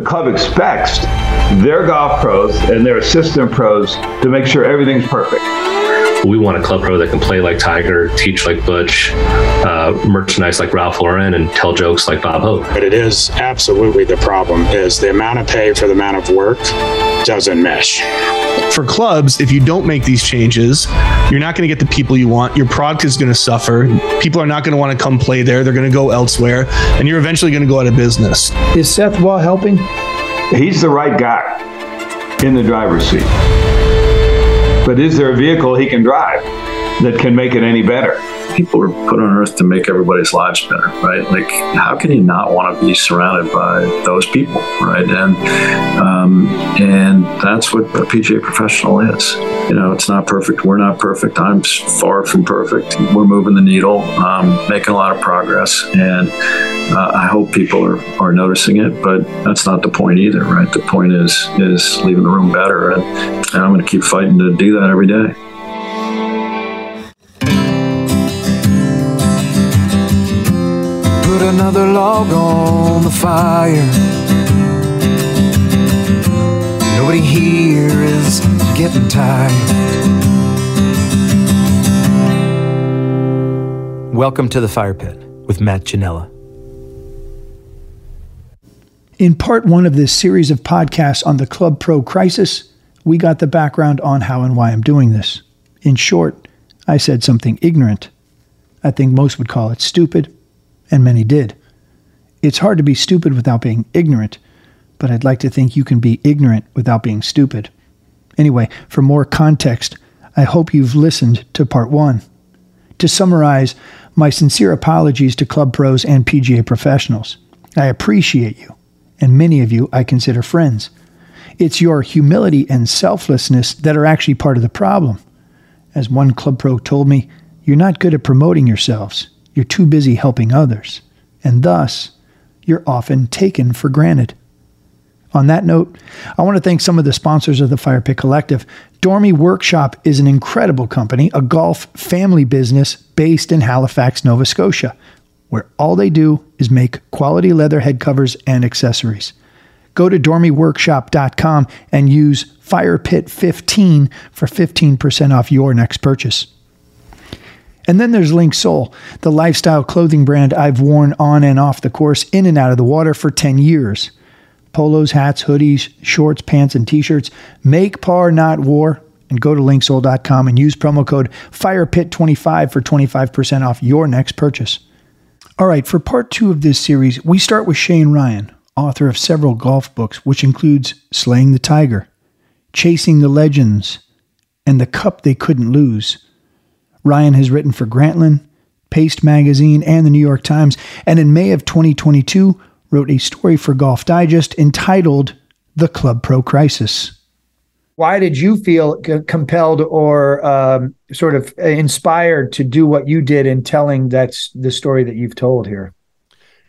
the club expects their golf pros and their assistant pros to make sure everything's perfect. We want a club pro that can play like Tiger, teach like Butch, uh, merchandise like Ralph Lauren, and tell jokes like Bob Hope. But it is absolutely the problem is the amount of pay for the amount of work doesn't mesh. For clubs, if you don't make these changes, you're not going to get the people you want. Your product is going to suffer. People are not going to want to come play there. They're going to go elsewhere, and you're eventually going to go out of business. Is Seth Waugh helping? He's the right guy in the driver's seat. But is there a vehicle he can drive that can make it any better? People were put on earth to make everybody's lives better, right? Like, how can you not want to be surrounded by those people, right? And um, and that's what a PGA professional is. You know, it's not perfect. We're not perfect. I'm far from perfect. We're moving the needle, um, making a lot of progress, and uh, I hope people are, are noticing it. But that's not the point either, right? The point is is leaving the room better, and, and I'm going to keep fighting to do that every day. Put another log on the fire. Nobody here is getting tired. Welcome to the Fire Pit with Matt Ginella. In part one of this series of podcasts on the Club Pro crisis, we got the background on how and why I'm doing this. In short, I said something ignorant. I think most would call it stupid, and many did. It's hard to be stupid without being ignorant, but I'd like to think you can be ignorant without being stupid. Anyway, for more context, I hope you've listened to part one. To summarize, my sincere apologies to club pros and PGA professionals. I appreciate you, and many of you I consider friends. It's your humility and selflessness that are actually part of the problem. As one club pro told me, you're not good at promoting yourselves. You're too busy helping others. And thus, you're often taken for granted. On that note, I want to thank some of the sponsors of the Fire Pit Collective. Dormy Workshop is an incredible company, a golf family business based in Halifax, Nova Scotia, where all they do is make quality leather head covers and accessories. Go to dormyworkshop.com and use FirePit15 for 15% off your next purchase. And then there's Linksole, the lifestyle clothing brand I've worn on and off the course, in and out of the water for 10 years. Polos, hats, hoodies, shorts, pants, and t shirts. Make par, not war. And go to linksole.com and use promo code FIREPIT25 for 25% off your next purchase. All right, for part two of this series, we start with Shane Ryan, author of several golf books, which includes Slaying the Tiger, Chasing the Legends, and The Cup They Couldn't Lose. Ryan has written for Grantland, Paste Magazine, and the New York Times, and in May of 2022 wrote a story for Golf Digest entitled The Club Pro Crisis. Why did you feel c- compelled or um, sort of inspired to do what you did in telling that's the story that you've told here?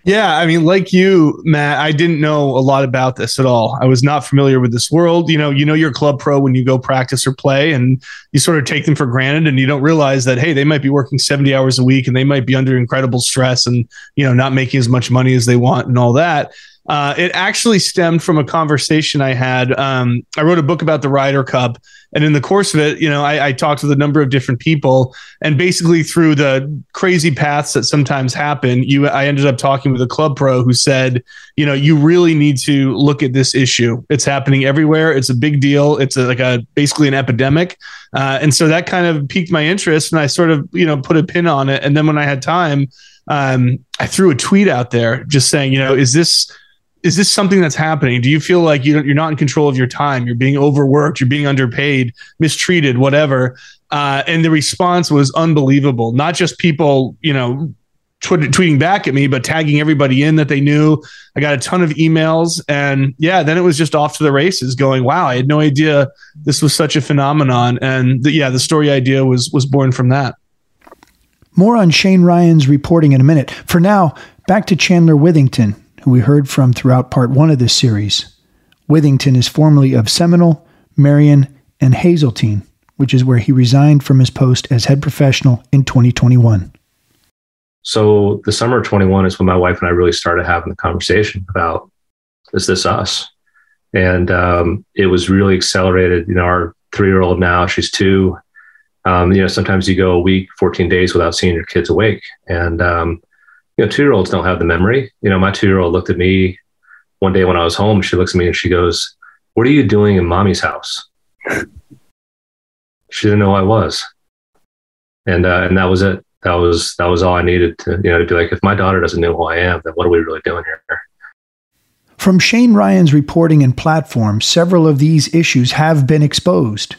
Yeah, I mean, like you, Matt, I didn't know a lot about this at all. I was not familiar with this world. You know, you know your club pro when you go practice or play, and you sort of take them for granted, and you don't realize that hey, they might be working seventy hours a week, and they might be under incredible stress, and you know, not making as much money as they want, and all that. Uh, it actually stemmed from a conversation I had. Um, I wrote a book about the Ryder Cup, and in the course of it, you know, I, I, talked with a number of different people, and basically through the crazy paths that sometimes happen, you, I ended up talking with a club pro who said, you know, you really need to look at this issue. It's happening everywhere. It's a big deal. It's a, like a basically an epidemic, uh, and so that kind of piqued my interest, and I sort of, you know, put a pin on it. And then when I had time, um, I threw a tweet out there just saying, you know, is this is this something that's happening? Do you feel like you you're not in control of your time? You're being overworked, you're being underpaid, mistreated, whatever. Uh, and the response was unbelievable. Not just people, you know, tweeting back at me, but tagging everybody in that they knew. I got a ton of emails, and yeah, then it was just off to the races. Going, wow, I had no idea this was such a phenomenon. And the, yeah, the story idea was was born from that. More on Shane Ryan's reporting in a minute. For now, back to Chandler Withington, who we heard from throughout part one of this series. Withington is formerly of Seminole, Merion, and Hazeltine, which is where he resigned from his post as head professional in 2021. So the summer of 21 is when my wife and I really started having the conversation about is this us? And um, it was really accelerated. You know, our three year old now, she's two. Um, you know, sometimes you go a week, 14 days without seeing your kids awake. And, um, you know, two year olds don't have the memory. You know, my two year old looked at me one day when I was home. She looks at me and she goes, What are you doing in mommy's house? she didn't know I was. And, uh, and that was it. That was, that was all I needed to, you know, to be like, if my daughter doesn't know who I am, then what are we really doing here? From Shane Ryan's reporting and platform, several of these issues have been exposed.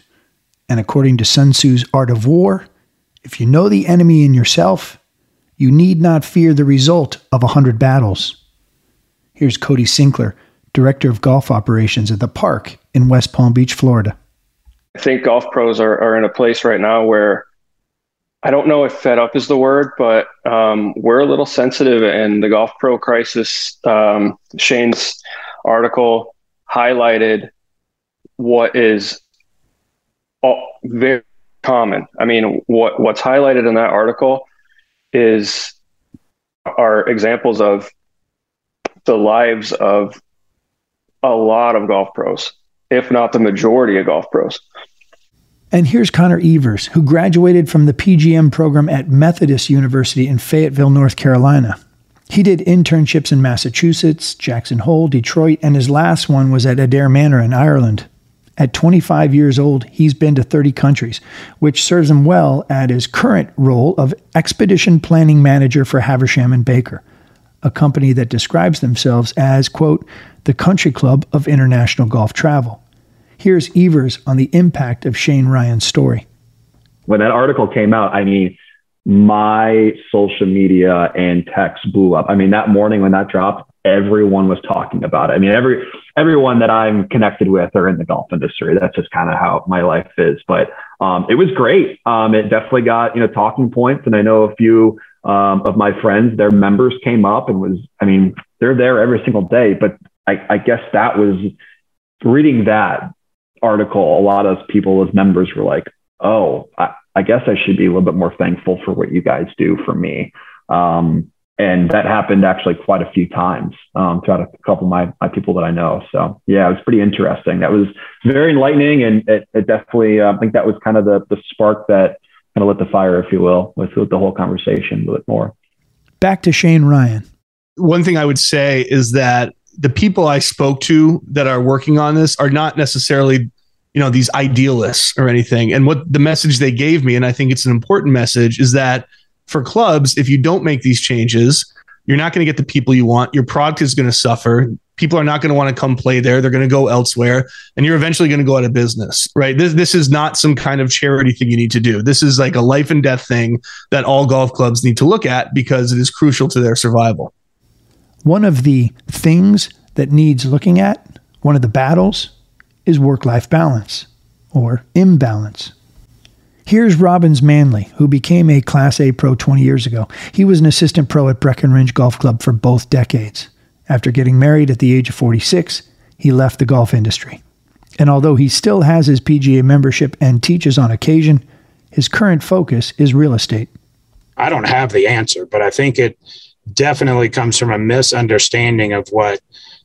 And according to Sun Tzu's Art of War, if you know the enemy in yourself, you need not fear the result of a hundred battles. Here's Cody Sinkler, Director of Golf Operations at the park in West Palm Beach, Florida. I think golf pros are, are in a place right now where I don't know if fed up is the word, but um, we're a little sensitive. And the golf pro crisis, um, Shane's article highlighted what is all, very common. I mean, what what's highlighted in that article is are examples of the lives of a lot of golf pros, if not the majority of golf pros. And here's Connor Evers, who graduated from the PGM program at Methodist University in Fayetteville, North Carolina. He did internships in Massachusetts, Jackson Hole, Detroit, and his last one was at Adare Manor in Ireland. At 25 years old, he's been to 30 countries, which serves him well at his current role of expedition planning manager for Haversham and Baker, a company that describes themselves as, quote, the country club of international golf travel. Here's Evers on the impact of Shane Ryan's story. When that article came out, I mean, my social media and text blew up. I mean, that morning when that dropped, everyone was talking about it. I mean, every everyone that I'm connected with are in the golf industry. That's just kind of how my life is. But um, it was great. Um, it definitely got you know talking points, and I know a few um, of my friends, their members came up and was. I mean, they're there every single day. But I, I guess that was reading that article. A lot of people as members were like, "Oh, I, I guess I should be a little bit more thankful for what you guys do for me." Um, and that happened actually quite a few times um, throughout a couple of my, my people that I know. So yeah, it was pretty interesting. That was very enlightening, and it, it definitely uh, I think that was kind of the the spark that kind of lit the fire, if you will, with, with the whole conversation a bit more. Back to Shane Ryan. One thing I would say is that the people I spoke to that are working on this are not necessarily you know these idealists or anything and what the message they gave me and i think it's an important message is that for clubs, if you don't make these changes, you're not going to get the people you want. Your product is going to suffer. People are not going to want to come play there. They're going to go elsewhere, and you're eventually going to go out of business. Right? This this is not some kind of charity thing you need to do. This is like a life and death thing that all golf clubs need to look at because it is crucial to their survival. One of the things that needs looking at, one of the battles, is work life balance or imbalance. Here's Robbins Manley, who became a Class A pro 20 years ago. He was an assistant pro at Breckenridge Golf Club for both decades. After getting married at the age of 46, he left the golf industry. And although he still has his PGA membership and teaches on occasion, his current focus is real estate. I don't have the answer, but I think it definitely comes from a misunderstanding of what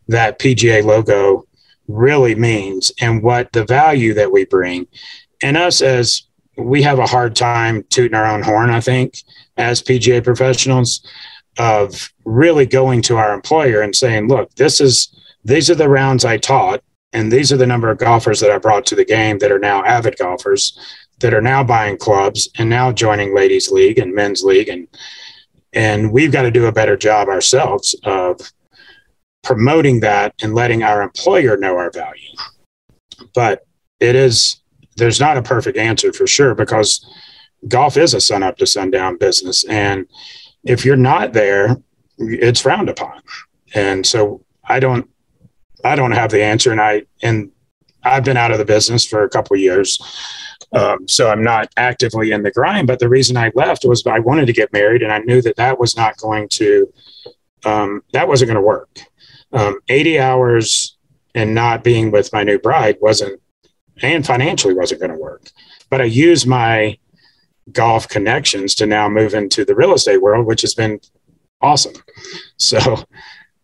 that PGA logo really means and what the value that we bring. And us as we have a hard time tooting our own horn, I think, as PGA professionals of really going to our employer and saying, look, this is these are the rounds I taught, and these are the number of golfers that I brought to the game that are now avid golfers that are now buying clubs and now joining ladies league and men's league. And and we've got to do a better job ourselves of promoting that and letting our employer know our value. But it is there's not a perfect answer for sure because golf is a sun up to sundown business. And if you're not there, it's frowned upon. And so I don't, I don't have the answer. And I, and I've been out of the business for a couple years. Um, so I'm not actively in the grind, but the reason I left was I wanted to get married and I knew that that was not going to, um, that wasn't going to work. Um, 80 hours and not being with my new bride wasn't and financially wasn't going to work. But I used my golf connections to now move into the real estate world, which has been awesome. So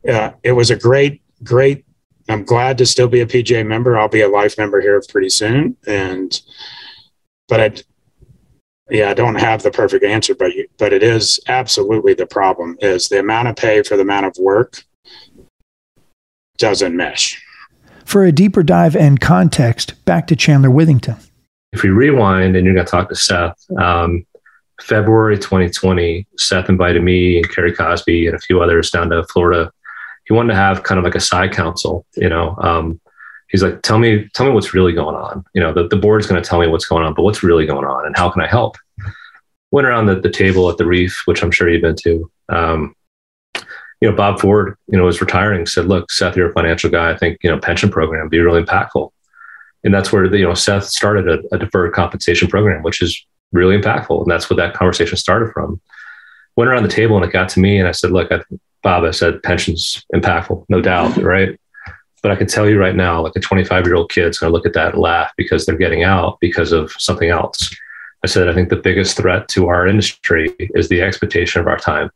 uh, it was a great, great I'm glad to still be a PGA member. I'll be a life member here pretty soon. And, but I, yeah, I don't have the perfect answer, but but it is absolutely the problem is the amount of pay for the amount of work doesn't mesh. For a deeper dive and context, back to Chandler Withington. If we rewind and you're going to talk to Seth, um, February 2020, Seth invited me and Kerry Cosby and a few others down to Florida. He wanted to have kind of like a side council, you know. Um, he's like, tell me, tell me what's really going on. You know, the, the board's going to tell me what's going on, but what's really going on and how can I help? Went around the, the table at the reef, which I'm sure you've been to. Um, you know, Bob Ford, you know, was retiring, said, look, Seth, you're a financial guy. I think, you know, pension program be really impactful. And that's where, the, you know, Seth started a, a deferred compensation program, which is really impactful. And that's what that conversation started from. Went around the table and it got to me and I said, look, I, Bob, I said, pension's impactful, no doubt. Mm-hmm. Right. But I can tell you right now, like a 25 year old kid's going to look at that and laugh because they're getting out because of something else. I said, I think the biggest threat to our industry is the expectation of our time.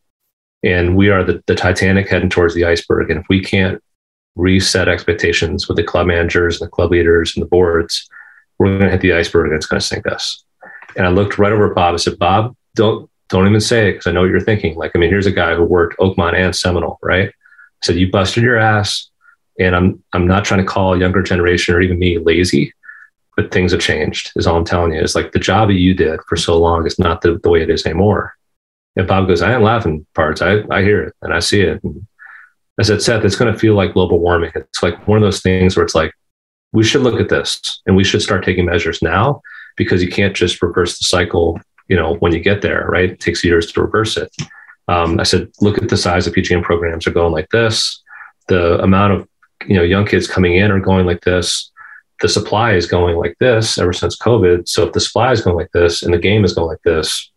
And we are the, the Titanic heading towards the iceberg. And if we can't reset expectations with the club managers and the club leaders and the boards, we're going to hit the iceberg and it's going to sink us. And I looked right over at Bob. I said, Bob, don't don't even say it because I know what you're thinking. Like, I mean, here's a guy who worked Oakmont and Seminole, right? I said, you busted your ass. And I'm I'm not trying to call a younger generation or even me lazy, but things have changed, is all I'm telling you. It's like the job that you did for so long is not the, the way it is anymore. And Bob goes, I ain't laughing parts. I, I hear it and I see it. And I said, Seth, it's going to feel like global warming. It's like one of those things where it's like, we should look at this and we should start taking measures now because you can't just reverse the cycle, you know, when you get there, right? It takes years to reverse it. Um, I said, look at the size of PGM programs are going like this. The amount of you know young kids coming in are going like this the supply is going like this ever since covid so if the supply is going like this and the game is going like this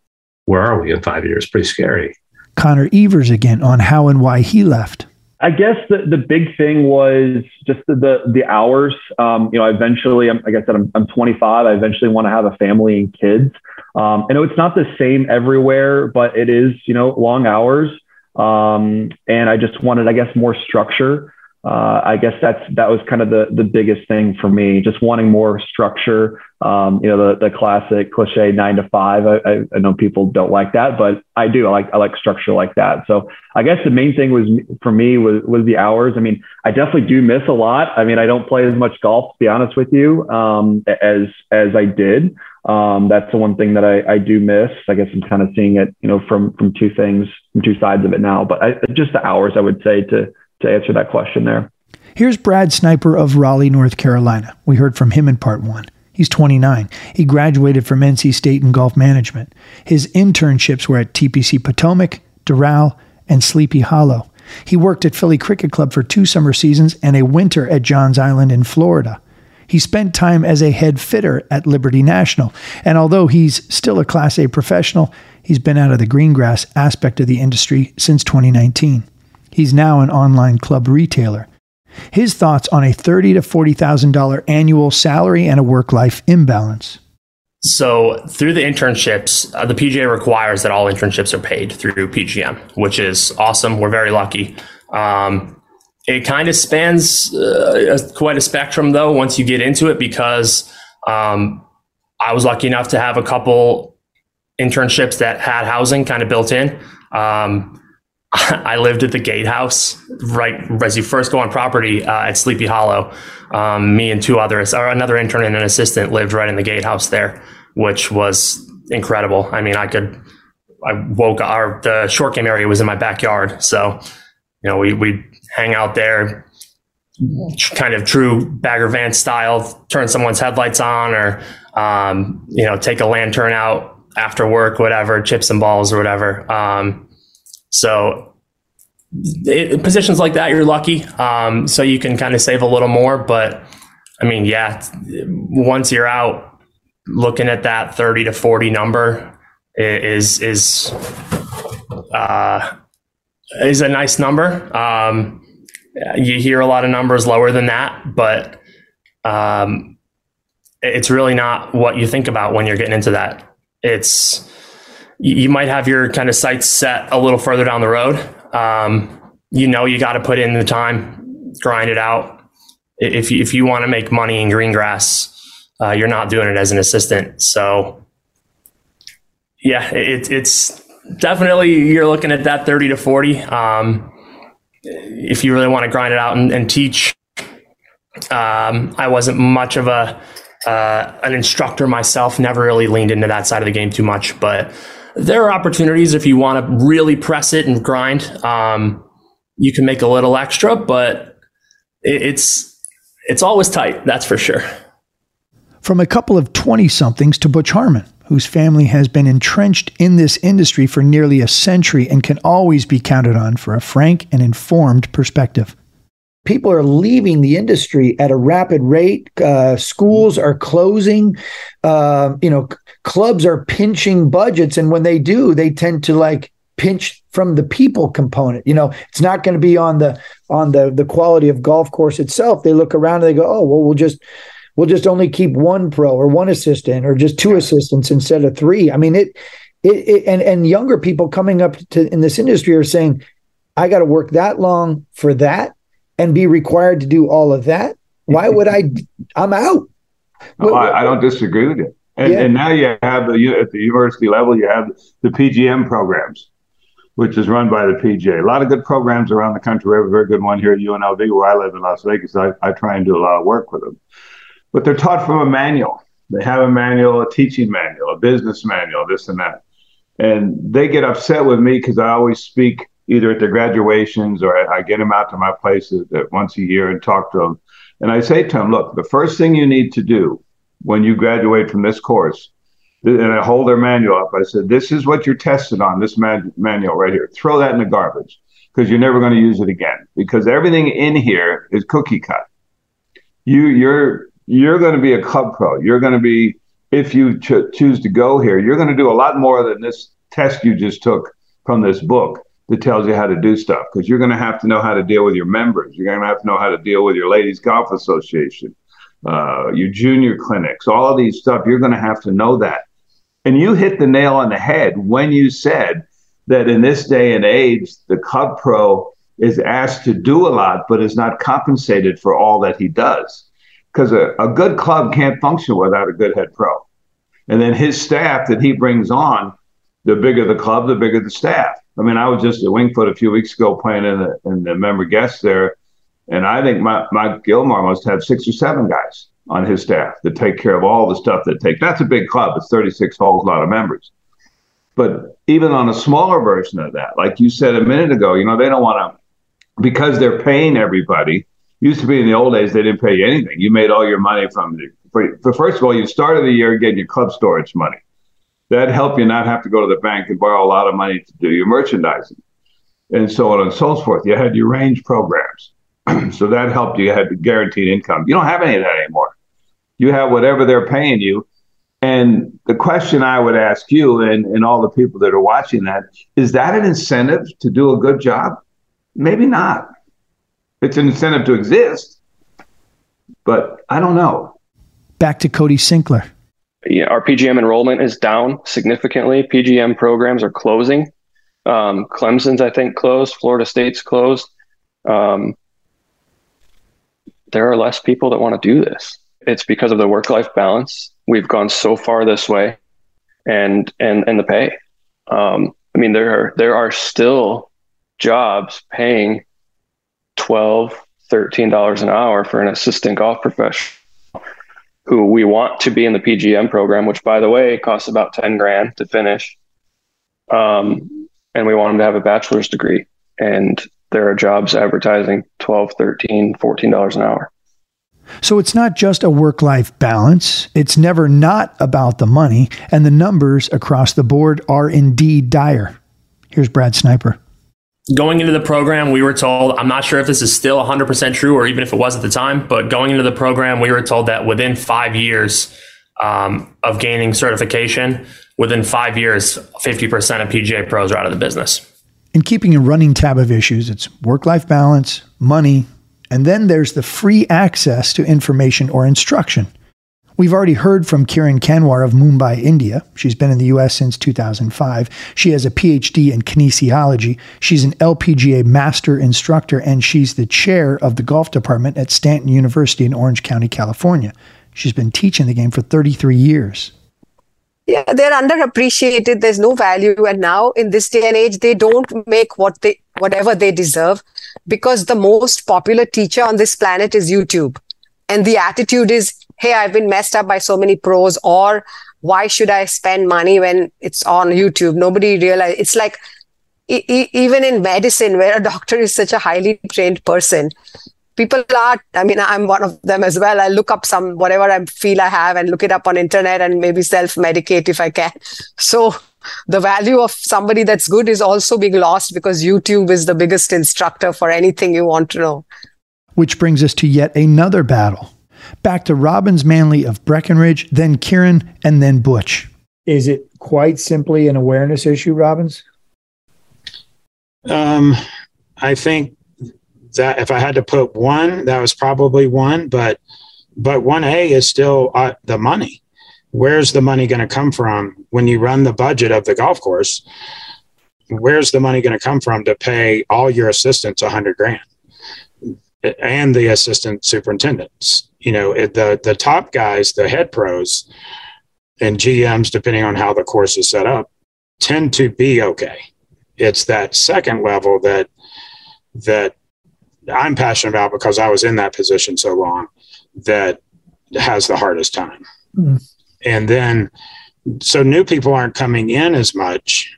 where are we in five years pretty scary connor evers again on how and why he left I guess the, the big thing was just the the, the hours. Um, you know, eventually, I'm, like I said, I'm, I'm 25. I eventually want to have a family and kids. Um, I know it's not the same everywhere, but it is, you know, long hours. Um, and I just wanted, I guess, more structure uh, I guess that's that was kind of the the biggest thing for me, just wanting more structure. Um, you know, the the classic cliche nine to five. I, I, I, know people don't like that, but I do. I like I like structure like that. So I guess the main thing was for me was was the hours. I mean, I definitely do miss a lot. I mean, I don't play as much golf to be honest with you um, as as I did. Um, that's the one thing that I, I do miss. I guess I'm kind of seeing it, you know, from from two things, from two sides of it now. But I, just the hours, I would say to to answer that question there. Here's Brad Sniper of Raleigh, North Carolina. We heard from him in part one. He's 29. He graduated from NC State in golf management. His internships were at TPC Potomac, Doral, and Sleepy Hollow. He worked at Philly Cricket Club for two summer seasons and a winter at Johns Island in Florida. He spent time as a head fitter at Liberty National, and although he's still a Class A professional, he's been out of the green grass aspect of the industry since 2019. He's now an online club retailer. His thoughts on a thirty to forty thousand dollar annual salary and a work life imbalance. So through the internships, uh, the PGA requires that all internships are paid through PGM, which is awesome. We're very lucky. Um, it kind of spans uh, quite a spectrum, though, once you get into it, because um, I was lucky enough to have a couple internships that had housing kind of built in. Um, I lived at the gatehouse right as you first go on property uh, at Sleepy Hollow. Um, me and two others, or another intern and an assistant, lived right in the gatehouse there, which was incredible. I mean, I could, I woke up our the short game area was in my backyard, so you know we we hang out there, kind of true Bagger Vance style, turn someone's headlights on, or um, you know take a lantern out after work, whatever, chips and balls or whatever. Um, so it, positions like that, you're lucky. Um, so you can kind of save a little more. But I mean, yeah, once you're out looking at that 30 to 40 number is, is, uh, is a nice number. Um, you hear a lot of numbers lower than that, but, um, it's really not what you think about when you're getting into that. It's, you might have your kind of sights set a little further down the road. Um, you know, you got to put in the time, grind it out. if you, if you want to make money in green grass, uh, you're not doing it as an assistant. So, yeah, it, it's definitely you're looking at that 30 to 40. Um, if you really want to grind it out and, and teach, um, I wasn't much of a uh, an instructor myself. Never really leaned into that side of the game too much, but there are opportunities if you want to really press it and grind. Um, you can make a little extra, but it, it's it's always tight. That's for sure. From a couple of 20 somethings to Butch Harmon, whose family has been entrenched in this industry for nearly a century and can always be counted on for a frank and informed perspective. People are leaving the industry at a rapid rate. Uh, schools are closing. Uh, you know, c- clubs are pinching budgets, and when they do, they tend to like pinch from the people component. You know, it's not going to be on the on the the quality of golf course itself. They look around and they go, "Oh, well, we'll just we'll just only keep one pro or one assistant or just two assistants instead of three. I mean, it it, it and and younger people coming up to in this industry are saying, "I got to work that long for that and be required to do all of that. Why would I? I'm out." No, I, I don't disagree with you. And, Yeah. and now you have the at the university level, you have the PGM programs, which is run by the PGA. A lot of good programs around the country. We have a very good one here at UNLV, where I live in Las Vegas. I, I try and do a lot of work with them, but they're taught from a manual. They have a manual, a teaching manual, a business manual, this and that, and they get upset with me because I always speak either at their graduations or I, get them out to my places that once a year and talk to them. And I say to them, look, the first thing you need to do when you graduate from this course, and I hold their manual up. I said, "This is what you're tested on. This man- manual right here. Throw that in the garbage because you're never going to use it again. Because everything in here is cookie cut. You, you're, you're going to be a club pro. You're going to be, if you ch- choose to go here, you're going to do a lot more than this test you just took from this book that tells you how to do stuff. Because you're going to have to know how to deal with your members. You're going to have to know how to deal with your ladies golf association." uh, your junior clinics, all of these stuff, you're going to have to know that. And you hit the nail on the head when you said that in this day and age, the club pro is asked to do a lot, but is not compensated for all that he does. Because a, a good club can't function without a good head pro. And then his staff that he brings on, the bigger the club, the bigger the staff. I mean, I was just at Winged Foot a few weeks ago playing in the, in the member guest there. And I think Mike Gilmore must have six or seven guys on his staff that take care of all the stuff that take. That's a big club. It's 36 holes, a lot of members. But even on a smaller version of that, like you said a minute ago, you know, they don't want to, because they're paying everybody. Used to be in the old days, they didn't pay you anything. You made all your money from the, for first of all, you started the year getting your club storage money. That helped you not have to go to the bank and borrow a lot of money to do your merchandising and so on and so forth. You had your range programs. so that helped you. You had guaranteed income. You don't have any of that anymore. You have whatever they're paying you. And the question I would ask you and, and all the people that are watching that is that an incentive to do a good job? Maybe not. It's an incentive to exist, but I don't know. Back to Cody Yeah, our PGM enrollment is down significantly. PGM programs are closing. Um, Clemson's, I think, closed. Florida State's closed. Um, there are less people that want to do this. It's because of the work-life balance. We've gone so far this way, and and and the pay. Um, I mean, there are there are still jobs paying 12 13 dollars an hour for an assistant golf professional who we want to be in the PGM program, which by the way costs about 10 grand to finish. Um, and we want them to have a bachelor's degree. And there are jobs advertising 12, 13, 14 dollars an hour. So it's not just a work life balance. It's never not about the money, and the numbers across the board are indeed dire. Here's Brad Sniper. Going into the program, we were told, I'm not sure if this is still 100% true or even if it was at the time, but going into the program, we were told that within five years um, of gaining certification, within five years, 50% of PGA pros are out of the business. In keeping a running tab of issues, it's work life balance, money, and then there's the free access to information or instruction. We've already heard from Kiran Kanwar of Mumbai, India. She's been in the US since 2005. She has a PhD in kinesiology. She's an LPGA master instructor, and she's the chair of the golf department at Stanton University in Orange County, California. She's been teaching the game for 33 years. Yeah, they're underappreciated. There's no value. And now in this day and age, they don't make what they whatever they deserve because the most popular teacher on this planet is YouTube. And the attitude is hey, I've been messed up by so many pros, or why should I spend money when it's on YouTube? Nobody realize it's like e- even in medicine, where a doctor is such a highly trained person, people are. I mean, I'm one of them as well. I look up some whatever I feel I have and look it up on internet and maybe self medicate if I can. So the value of somebody that's good is also being lost because YouTube is the biggest instructor for anything you want to know. Which brings us to yet another battle back to Robbins Manley of Breckenridge, then Kiran, and then Butch. Is it quite simply an awareness issue, Robbins? Um, I think that if I had to put one, that was probably one, but but one A is still uh, the money. Where's the money going to come from when you run the budget of the golf course? Where's the money going to come from to pay all your assistants a hundred grand and the assistant superintendents? You know the the top guys the head pros and gms depending on how the course is set up tend to be okay it's that second level that that i'm passionate about because i was in that position so long that has the hardest time mm. and then so new people aren't coming in as much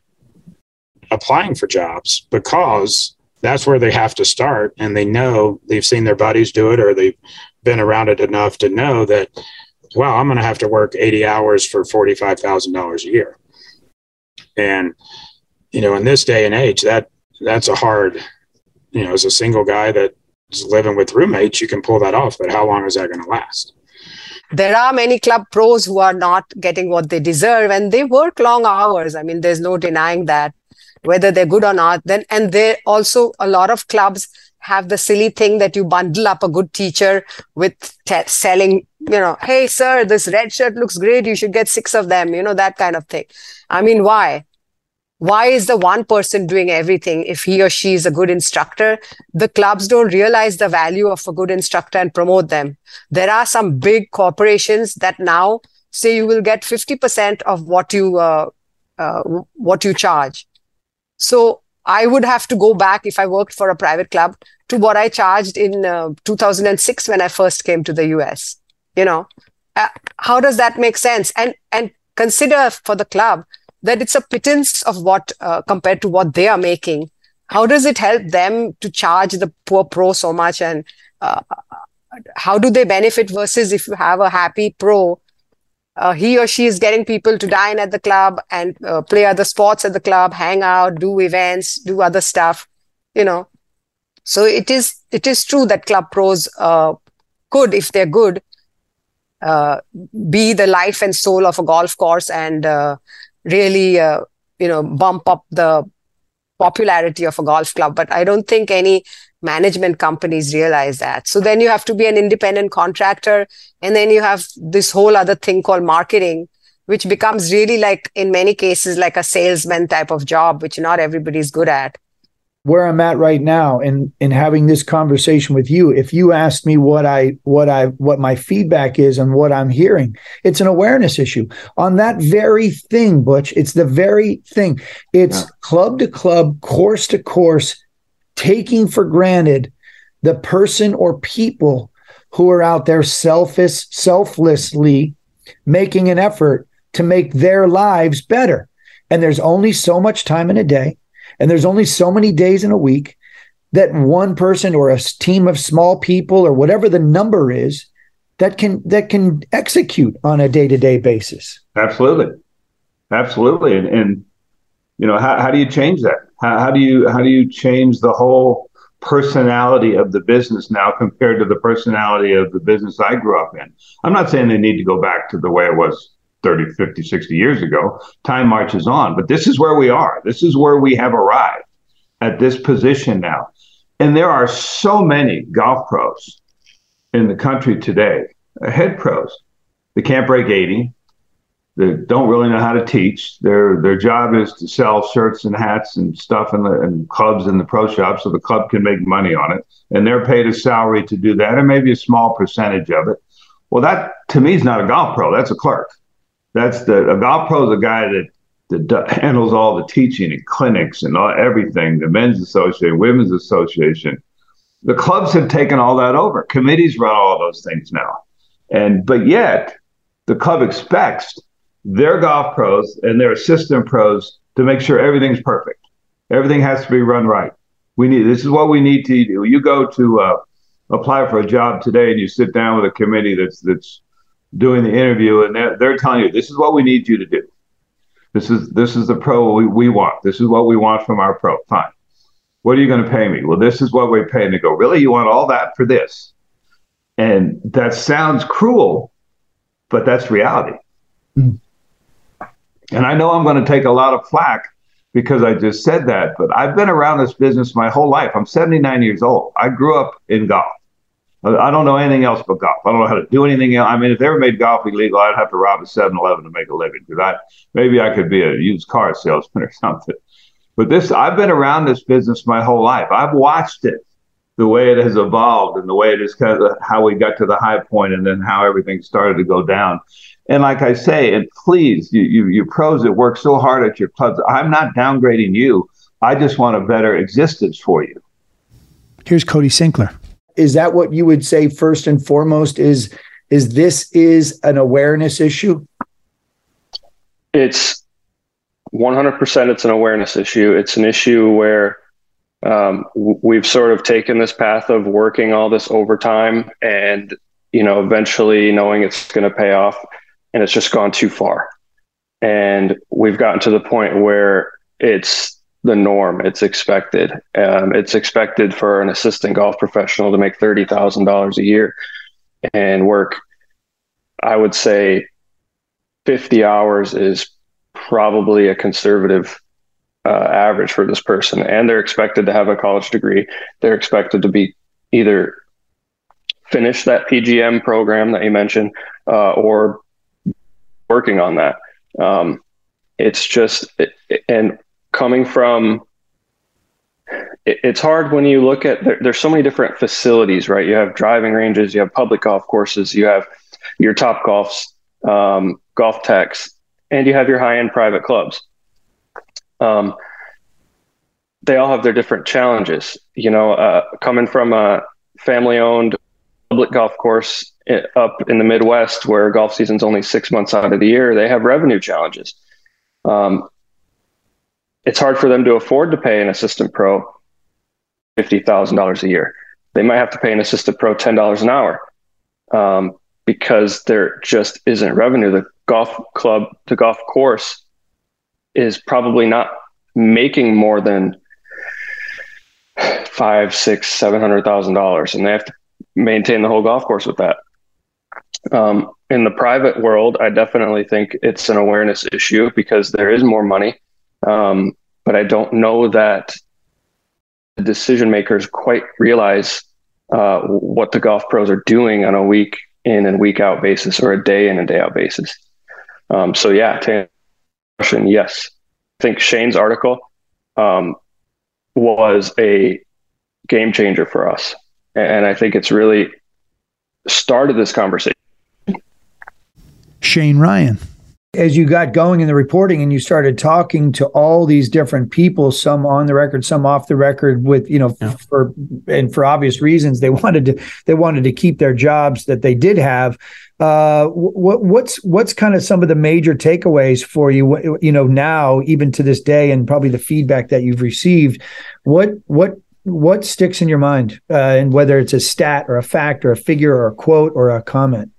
applying for jobs because that's where they have to start and they know they've seen their buddies do it or they've been around it enough to know that, well, I'm going to have to work 80 hours for $45,000 a year. And, you know, in this day and age, that that's a hard, you know, as a single guy that's living with roommates, you can pull that off, but how long is that going to last? There are many club pros who are not getting what they deserve and they work long hours. I mean, there's no denying that whether they're good or not. Then, and there also a lot of clubs have the silly thing that you bundle up a good teacher with te- selling, you know, hey, sir, this red shirt looks great. You should get six of them, you know, that kind of thing. I mean, why? Why is the one person doing everything if he or she is a good instructor? The clubs don't realize the value of a good instructor and promote them. There are some big corporations that now say you will get 50% of what you, uh, uh, what you charge. So I would have to go back if I worked for a private club to what I charged in uh, 2006 when I first came to the US. You know, uh, how does that make sense? And and consider for the club that it's a pittance of what uh, compared to what they are making. How does it help them to charge the poor pro so much? And uh, how do they benefit versus if you have a happy pro uh, he or she is getting people to dine at the club and uh, play other sports at the club, hang out, do events, do other stuff, you know. So it is it is true that club pros uh, could, if they're good, uh, be the life and soul of a golf course and uh, really, uh, you know, bump up the popularity of a golf club. But I don't think any management companies realize that. So then you have to be an independent contractor. And then you have this whole other thing called marketing, which becomes really like, in many cases, like a salesman type of job, which not everybody's good at. Where I'm at right now in in having this conversation with you, if you asked me what I what I what my feedback is and what I'm hearing, it's an awareness issue on that very thing, Butch. It's the very thing. It's yeah. club to club, course to course, taking for granted the person or people who are out there selfish, selflessly making an effort to make their lives better. And there's only so much time in a day, and there's only so many days in a week that one person or a team of small people or whatever the number is that can that can execute on a day-to-day basis. Absolutely. Absolutely. And, and you know, how, how do you change that? How, how do you how do you change the whole personality of the business now compared to the personality of the business I grew up in? I'm not saying they need to go back to the way it was 30, 50, 60 years ago. Time marches on, but this is where we are. This is where we have arrived at this position now. And there are so many golf pros in the country today, uh, head pros, They can't break 80. They don't really know how to teach. Their their job is to sell shirts and hats and stuff in the and clubs in the pro shop so the club can make money on it. And they're paid a salary to do that, and maybe a small percentage of it. Well, that to me is not a golf pro. That's a clerk. That's the a golf pro is a guy that that handles all the teaching and clinics and all, everything. The men's association, women's association. The clubs have taken all that over. Committees run all those things now, and but yet the club expects their golf pros and their assistant pros to make sure everything's perfect. Everything has to be run right. We need this is what we need to do. You go to uh, apply for a job today and you sit down with a committee that's that's doing the interview and they're, they're telling you this is what we need you to do. This is this is the pro we, we want. This is what we want from our pro. Fine. What are you going to pay me? Well, this is what we're paying. They go, really? You want all that for this? And that sounds cruel, but that's reality. And I know I'm going to take a lot of flack because I just said that, but I've been around this business my whole life. I'm 79 years old. I grew up in golf. I don't know anything else but golf. I don't know how to do anything else. I mean, if they ever made golf illegal, I'd have to rob a 7 Eleven to make a living because I maybe I could be a used car salesman or something. But this, I've been around this business my whole life. I've watched it, the way it has evolved and the way it is kind of how we got to the high point and then how everything started to go down. And like I say, and please, you, you, you pros that work so hard at your clubs, I'm not downgrading you. I just want a better existence for you. Here's Cody Sinkler. Is that what you would say first and foremost? Is is this is an awareness issue? It's 100% it's an awareness issue. It's an issue where um, we've sort of taken this path of working all this overtime and you know eventually knowing it's going to pay off and it's just gone too far. And we've gotten to the point where it's the norm. It's expected. Um, it's expected for an assistant golf professional to make thirty thousand dollars a year and work. I would say fifty hours is probably a conservative uh, average for this person, and they're expected to have a college degree. They're expected to be either finish that PGM program that you mentioned, uh, or working on that. Um, it's just, and coming from, it's hard when you look at, there, there's so many different facilities, right? You have driving ranges, you have public golf courses, you have your top golfs, um, GolfTecs, and you have your high end private clubs. Um, they all have their different challenges. You know, uh, coming from a family owned public golf course up in the Midwest, where golf season's only six months out of the year, they have revenue challenges. Um, it's hard for them to afford to pay an assistant pro fifty thousand dollars a year. They might have to pay an assistant pro ten dollars an hour um, because there just isn't revenue. The golf club, the golf course, is probably not making more than five, six, seven hundred thousand dollars, and they have to maintain the whole golf course with that. Um, in the private world, I definitely think it's an awareness issue because there is more money. Um, but I don't know that the decision makers quite realize uh, what the golf pros are doing on a week in and week out basis or a day in and day out basis. Um, so, yeah, to question, yes. I think Shane's article um, was a game changer for us. And I think it's really started this conversation. Shane Ryan. As you got going in the reporting and you started talking to all these different people, some on the record, some off the record, with you know, yeah. for and for obvious reasons, they wanted to they wanted to keep their jobs that they did have. Uh, what what's what's kind of some of the major takeaways for you? You know, now even to this day, and probably the feedback that you've received. What what what sticks in your mind, uh, and whether it's a stat or a fact or a figure or a quote or a comment?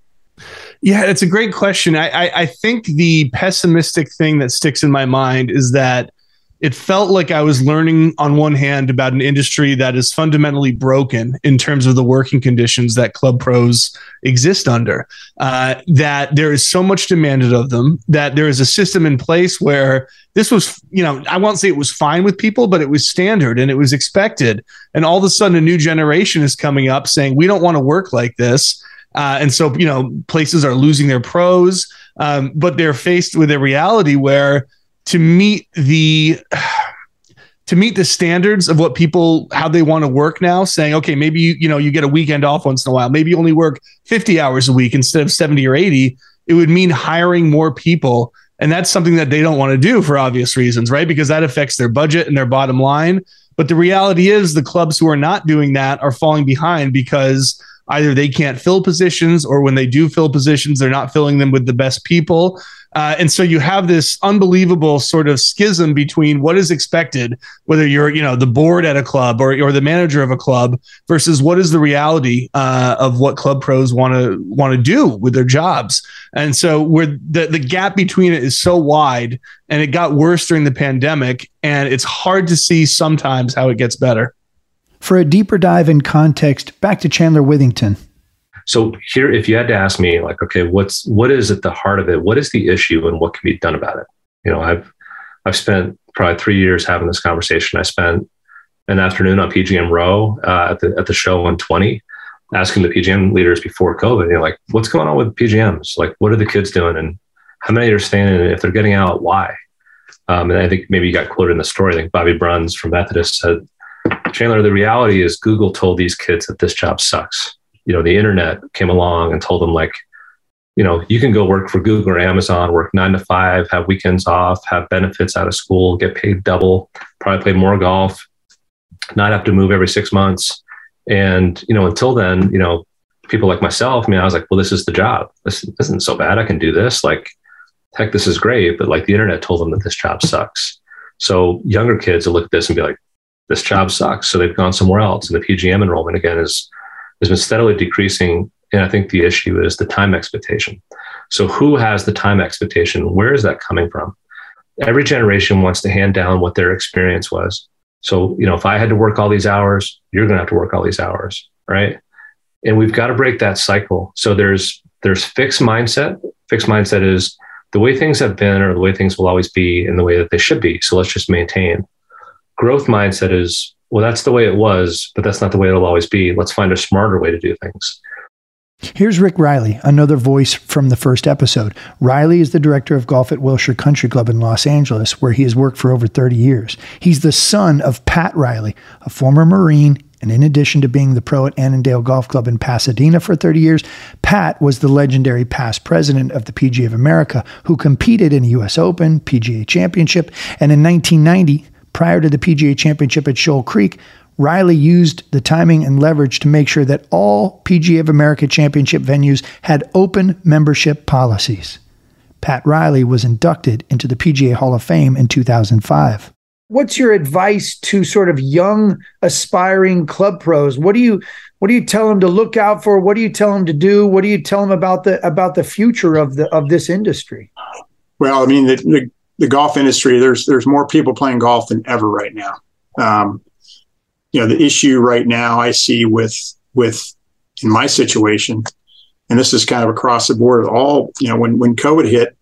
Yeah, it's a great question. I, I, I think the pessimistic thing that sticks in my mind is that it felt like I was learning on one hand about an industry that is fundamentally broken in terms of the working conditions that club pros exist under. Uh, that there is so much demanded of them, that there is a system in place where this was, you know, I won't say it was fine with people, but it was standard and it was expected. And all of a sudden, a new generation is coming up saying, we don't want to work like this Uh, and so, you know, places are losing their pros, um, but they're faced with a reality where to meet the to meet the standards of what people how they want to work now saying okay maybe you, you know you get a weekend off once in a while. Maybe you only work 50 hours a week instead of 70 or 80 it would mean hiring more people and that's something that they don't want to do for obvious reasons right? Because that affects their budget and their bottom line. But the reality is the clubs who are not doing that are falling behind because either they can't fill positions or when they do fill positions they're not filling them with the best people uh, and so you have this unbelievable sort of schism between what is expected, whether you're, you know, the board at a club or, or the manager of a club versus what is the reality uh, of what club pros want to want to do with their jobs. And so where the, the gap between it is so wide and it got worse during the pandemic and it's hard to see sometimes how it gets better. For a deeper dive in context, back to Chandler Withington. So here, if you had to ask me, like, okay, what's what is at the heart of it? What is the issue, and what can be done about it? You know, I've I've spent probably three years having this conversation. I spent an afternoon on PGM Row uh, at the at the show 120, asking the PGM leaders before COVID, you know, like, what's going on with PGMs? Like, what are the kids doing, and how many are staying? And if they're getting out, why? Um, and I think maybe you got quoted in the story. I think Bobby Bruns from Methodist said, Chandler, the reality is Google told these kids that this job sucks you know the internet came along and told them like you know you can go work for google or amazon work nine to five have weekends off have benefits out of school get paid double probably play more golf not have to move every six months. And you know until then you know people like myself i mean i was like well this is the job. This isn't so bad. I can do this. Like heck this is great. But like the internet told them that this job sucks. So younger kids will look at this and be like this job sucks. So they've gone somewhere else. And the pgm enrollment again is has been steadily decreasing. And I think the issue is the time expectation. So, who has the time expectation? Where is that coming from? Every generation wants to hand down what their experience was. So, you know, if I had to work all these hours, you're going to have to work all these hours, right? And we've got to break that cycle. So there's there's fixed mindset. Fixed mindset is the way things have been or the way things will always be in the way that they should be. So let's just maintain. Growth mindset is well, that's the way it was, but that's not the way it'll always be. Let's find a smarter way to do things. Here's Rick Rielly, another voice from the first episode. Rielly is the director of golf at Wilshire Country Club in Los Angeles, where he has worked for over 30 years. He's the son of Pat Rielly, a former Marine, and in addition to being the pro at Annandale Golf Club in Pasadena for 30 years, Pat was the legendary past president of the PGA of America, who competed in the US Open, PGA Championship, and in 1990 Prior to the PGA Championship at Shoal Creek, Rielly used the timing and leverage to make sure that all PGA of America championship venues had open membership policies. Pat Rielly was inducted into the PGA Hall of Fame in 2005. What's your advice to sort of young aspiring club pros? What do you what do you tell them to look out for? What do you tell them to do? What do you tell them about the about the future of the of this industry? Well, I mean, the, the the golf industry, there's there's more people playing golf than ever right now. Um, you know, the issue right now I see with with in my situation, and this is kind of across the board. All you know, when when COVID hit,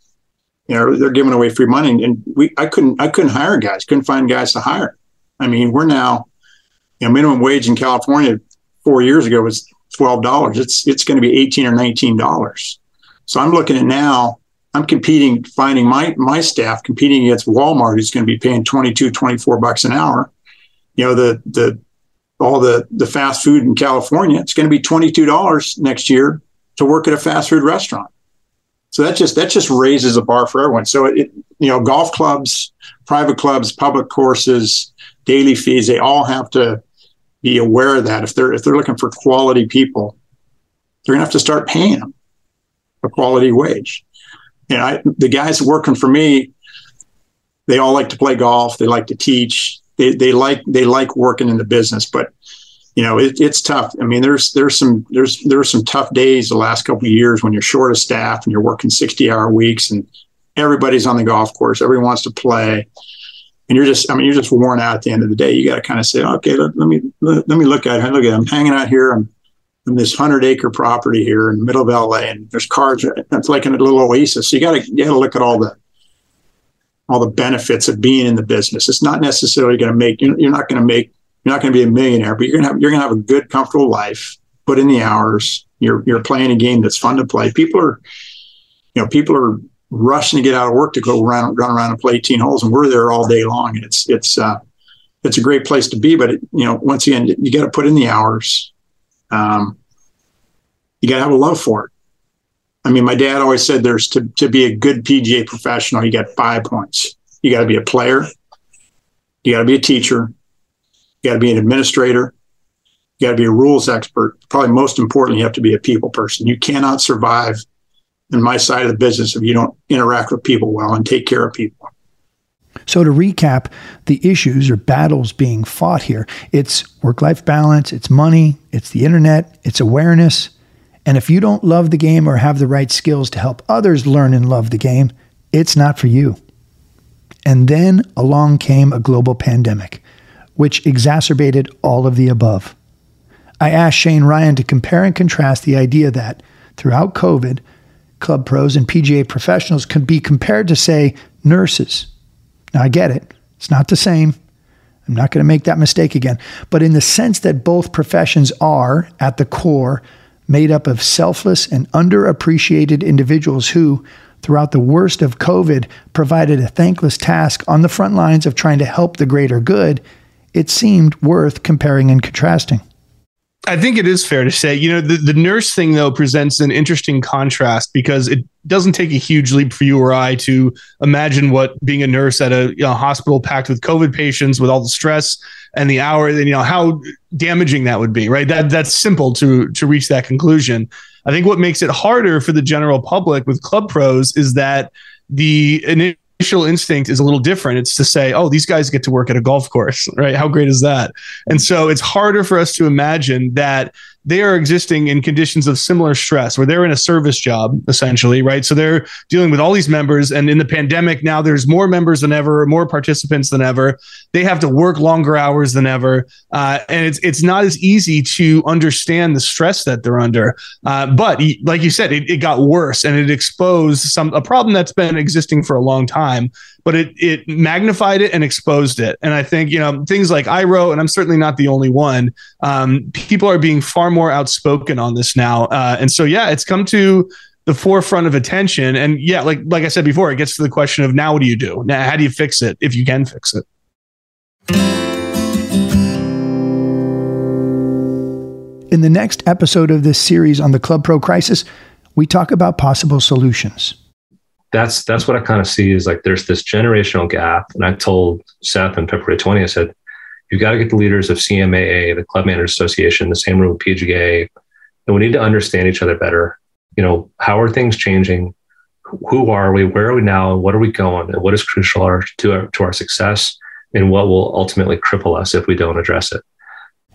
you know, they're giving away free money, and we I couldn't I couldn't hire guys, couldn't find guys to hire. I mean, we're now, you know, minimum wage in California four years ago was twelve dollars. It's it's going to be eighteen or nineteen dollars. So I'm looking at now I'm competing, finding my my staff competing against Walmart, who's going to be paying 22, 24 bucks an hour. You know, the the all the the fast food in California, it's going to be $22 next year to work at a fast food restaurant. So that just that just raises the bar for everyone. So it you know, golf clubs, private clubs, public courses, daily fees, they all have to be aware of that. If they're if they're looking for quality people, they're gonna have to start paying them a quality wage you know, I, the guys working for me, they all like to play golf. They like to teach. They, they like they like working in the business, but you know it, it's tough. I mean, there's there's some there's there's some tough days the last couple of years when you're short of staff and you're working 60 hour weeks and everybody's on the golf course. Everyone wants to play, and you're just I mean you're just worn out at the end of the day. You got to kind of say, okay, let, let me let, let, me look at it. Look at it. I'm hanging out here. I'm this hundred acre property here in the middle of LA, and there's cars. It's like a little oasis. So you got to you got to look at all the all the benefits of being in the business. It's not necessarily going to make you're not going to make you're not going to be a millionaire, but you're going to have you're going to have a good, comfortable life. Put in the hours. You're you're playing a game that's fun to play. People are, you know, people are rushing to get out of work to go run around and play 18 holes, and we're there all day long. And it's it's uh, it's a great place to be. But it, you know, once again, you got to put in the hours. Um, you got to have a love for it. I mean, my dad always said there's to to be a good PGA professional, you got five points. You got to be a player. You got to be a teacher. You got to be an administrator. You got to be a rules expert. Probably most importantly, you have to be a people person. You cannot survive in my side of the business if you don't interact with people well and take care of people. So, to recap, the issues or battles being fought here it's work life balance, it's money, it's the internet, it's awareness. And if you don't love the game or have the right skills to help others learn and love the game, it's not for you. And then along came a global pandemic, which exacerbated all of the above. I asked Shane Ryan to compare and contrast the idea that throughout COVID, club pros and PGA professionals can be compared to, say, nurses. Now, I get it, it's not the same. I'm not going to make that mistake again. But in the sense that both professions are, at the core, made up of selfless and underappreciated individuals who, throughout the worst of COVID, provided a thankless task on the front lines of trying to help the greater good, it seemed worth comparing and contrasting. I think it is fair to say, you know, the, the nurse thing though presents an interesting contrast because it doesn't take a huge leap for you or I to imagine what being a nurse at a you know, hospital packed with COVID patients with all the stress and the hour, and you know how damaging that would be, right? That that's simple to to reach that conclusion. I think what makes it harder for the general public with club pros is that the initial instinct is a little different. It's to say, oh, these guys get to work at a golf course, right? How great is that? And so it's harder for us to imagine that they are existing in conditions of similar stress where they're in a service job essentially right? So they're dealing with all these members and in the pandemic now there's more members than ever more participants than ever. They have to work longer hours than ever uh, and it's it's not as easy to understand the stress that they're under. Uh, but like you said it, it got worse and it exposed some a problem that's been existing for a long time but it it magnified it and exposed it. And I think you know things like Iro, and I'm certainly not the only one. Um, people are being far more outspoken on this now, uh, and so yeah, it's come to the forefront of attention. And yeah, like like I said before, it gets to the question of now what do you do? Now how do you fix it if you can fix it? In the next episode of this series on the Club Pro crisis, we talk about possible solutions that's that's what I kind of see is like there's this generational gap. And I told Seth in February 20, I said, you've got to get the leaders of CMAA, the Club Managers Association, the same room with PGA, and we need to understand each other better. You know, how are things changing? Who are we? Where are we now? What are we going? And what is crucial to our, to our success? And what will ultimately cripple us if we don't address it?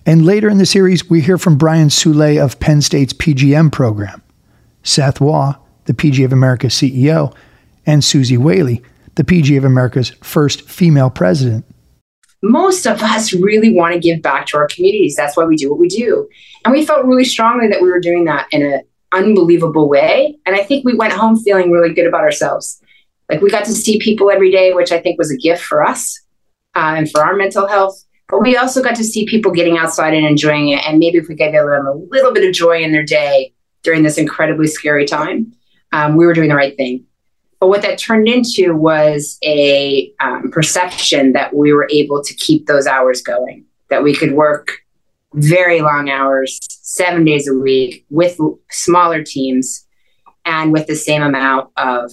And later in the series, we hear from Brian Soule of Penn State's PGM program, Seth Waugh, the PGA of America CEO, and Suzy Whaley, the PGA of America's first female president. Most of us really want to give back to our communities. That's why we do what we do. And we felt really strongly that we were doing that in an unbelievable way. And I think we went home feeling really good about ourselves. Like we got to see people every day, which I think was a gift for us uh, and for our mental health. But we also got to see people getting outside and enjoying it. And maybe if we gave them a little bit of joy in their day during this incredibly scary time, um, we were doing the right thing. But what that turned into was a um, perception that we were able to keep those hours going, that we could work very long hours, seven days a week with smaller teams and with the same amount of,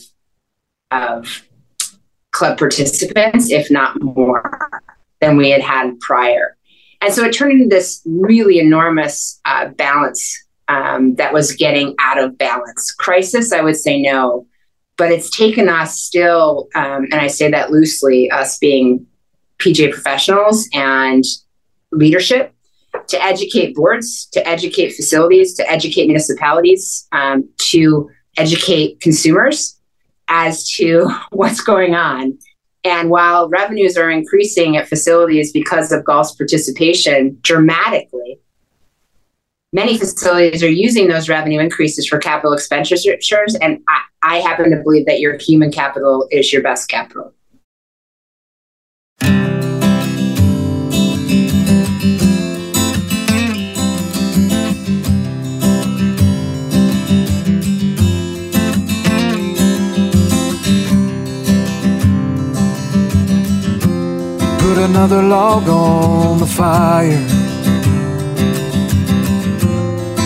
of club participants, if not more, than we had had prior. And so it turned into this really enormous uh, balance um, that was getting out of balance. Crisis, I would say no but it's taken us still, um, and I say that loosely, us being PGA professionals and leadership to educate boards, to educate facilities, to educate municipalities, um, to educate consumers as to what's going on. And while revenues are increasing at facilities because of golf's participation dramatically, many facilities are using those revenue increases for capital expenditures. And I, I happen to believe that your human capital is your best capital. another log on the fire.